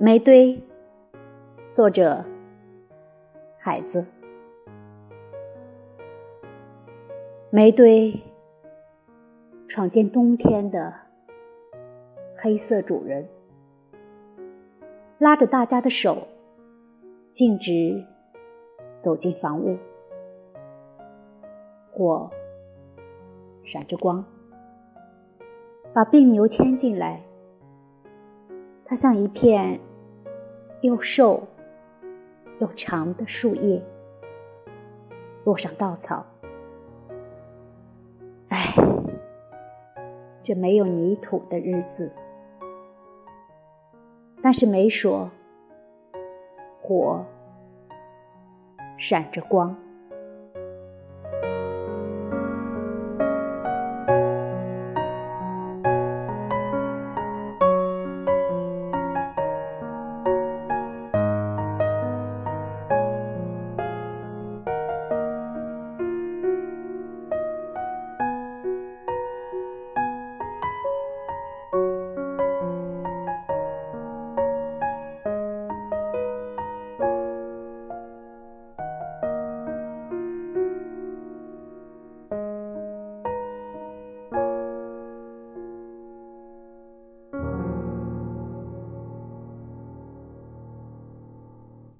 煤堆，作者海子。煤堆闯进冬天的黑色主人，拉着大家的手，径直走进房屋。火闪着光，把病牛牵进来。它像一片又瘦又长的树叶，落上稻草。唉，这没有泥土的日子。但是没说，火闪着光。